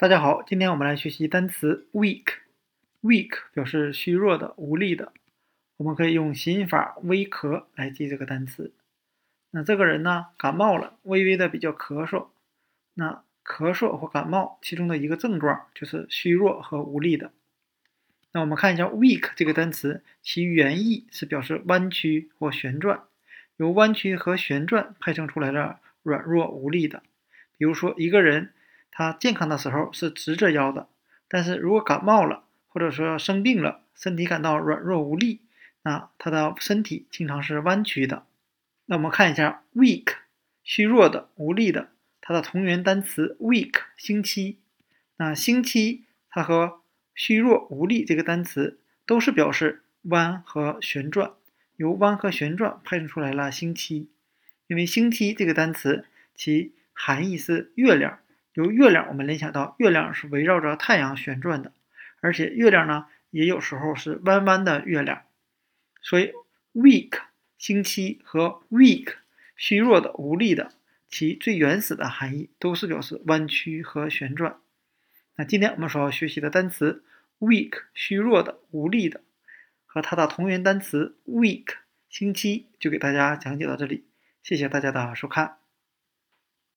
大家好，今天我们来学习单词 weak。weak 表示虚弱的、无力的。我们可以用谐音法微咳来记这个单词。那这个人呢，感冒了，微微的比较咳嗽。那咳嗽或感冒，其中的一个症状就是虚弱和无力的。那我们看一下 weak 这个单词，其原意是表示弯曲或旋转，由弯曲和旋转派生出来的软弱无力的。比如说一个人。他健康的时候是直着腰的，但是如果感冒了，或者说生病了，身体感到软弱无力，那他的身体经常是弯曲的。那我们看一下 weak，虚弱的、无力的，它的同源单词 weak，星期。那星期它和虚弱、无力这个单词都是表示弯和旋转，由弯和旋转派生出来了星期。因为星期这个单词其含义是月亮。由月亮，我们联想到月亮是围绕着太阳旋转的，而且月亮呢，也有时候是弯弯的月亮。所以，weak 星期和 weak 虚弱的、无力的，其最原始的含义都是表示弯曲和旋转。那今天我们所要学习的单词 weak 虚弱的、无力的，和它的同源单词 weak 星期，就给大家讲解到这里。谢谢大家的收看。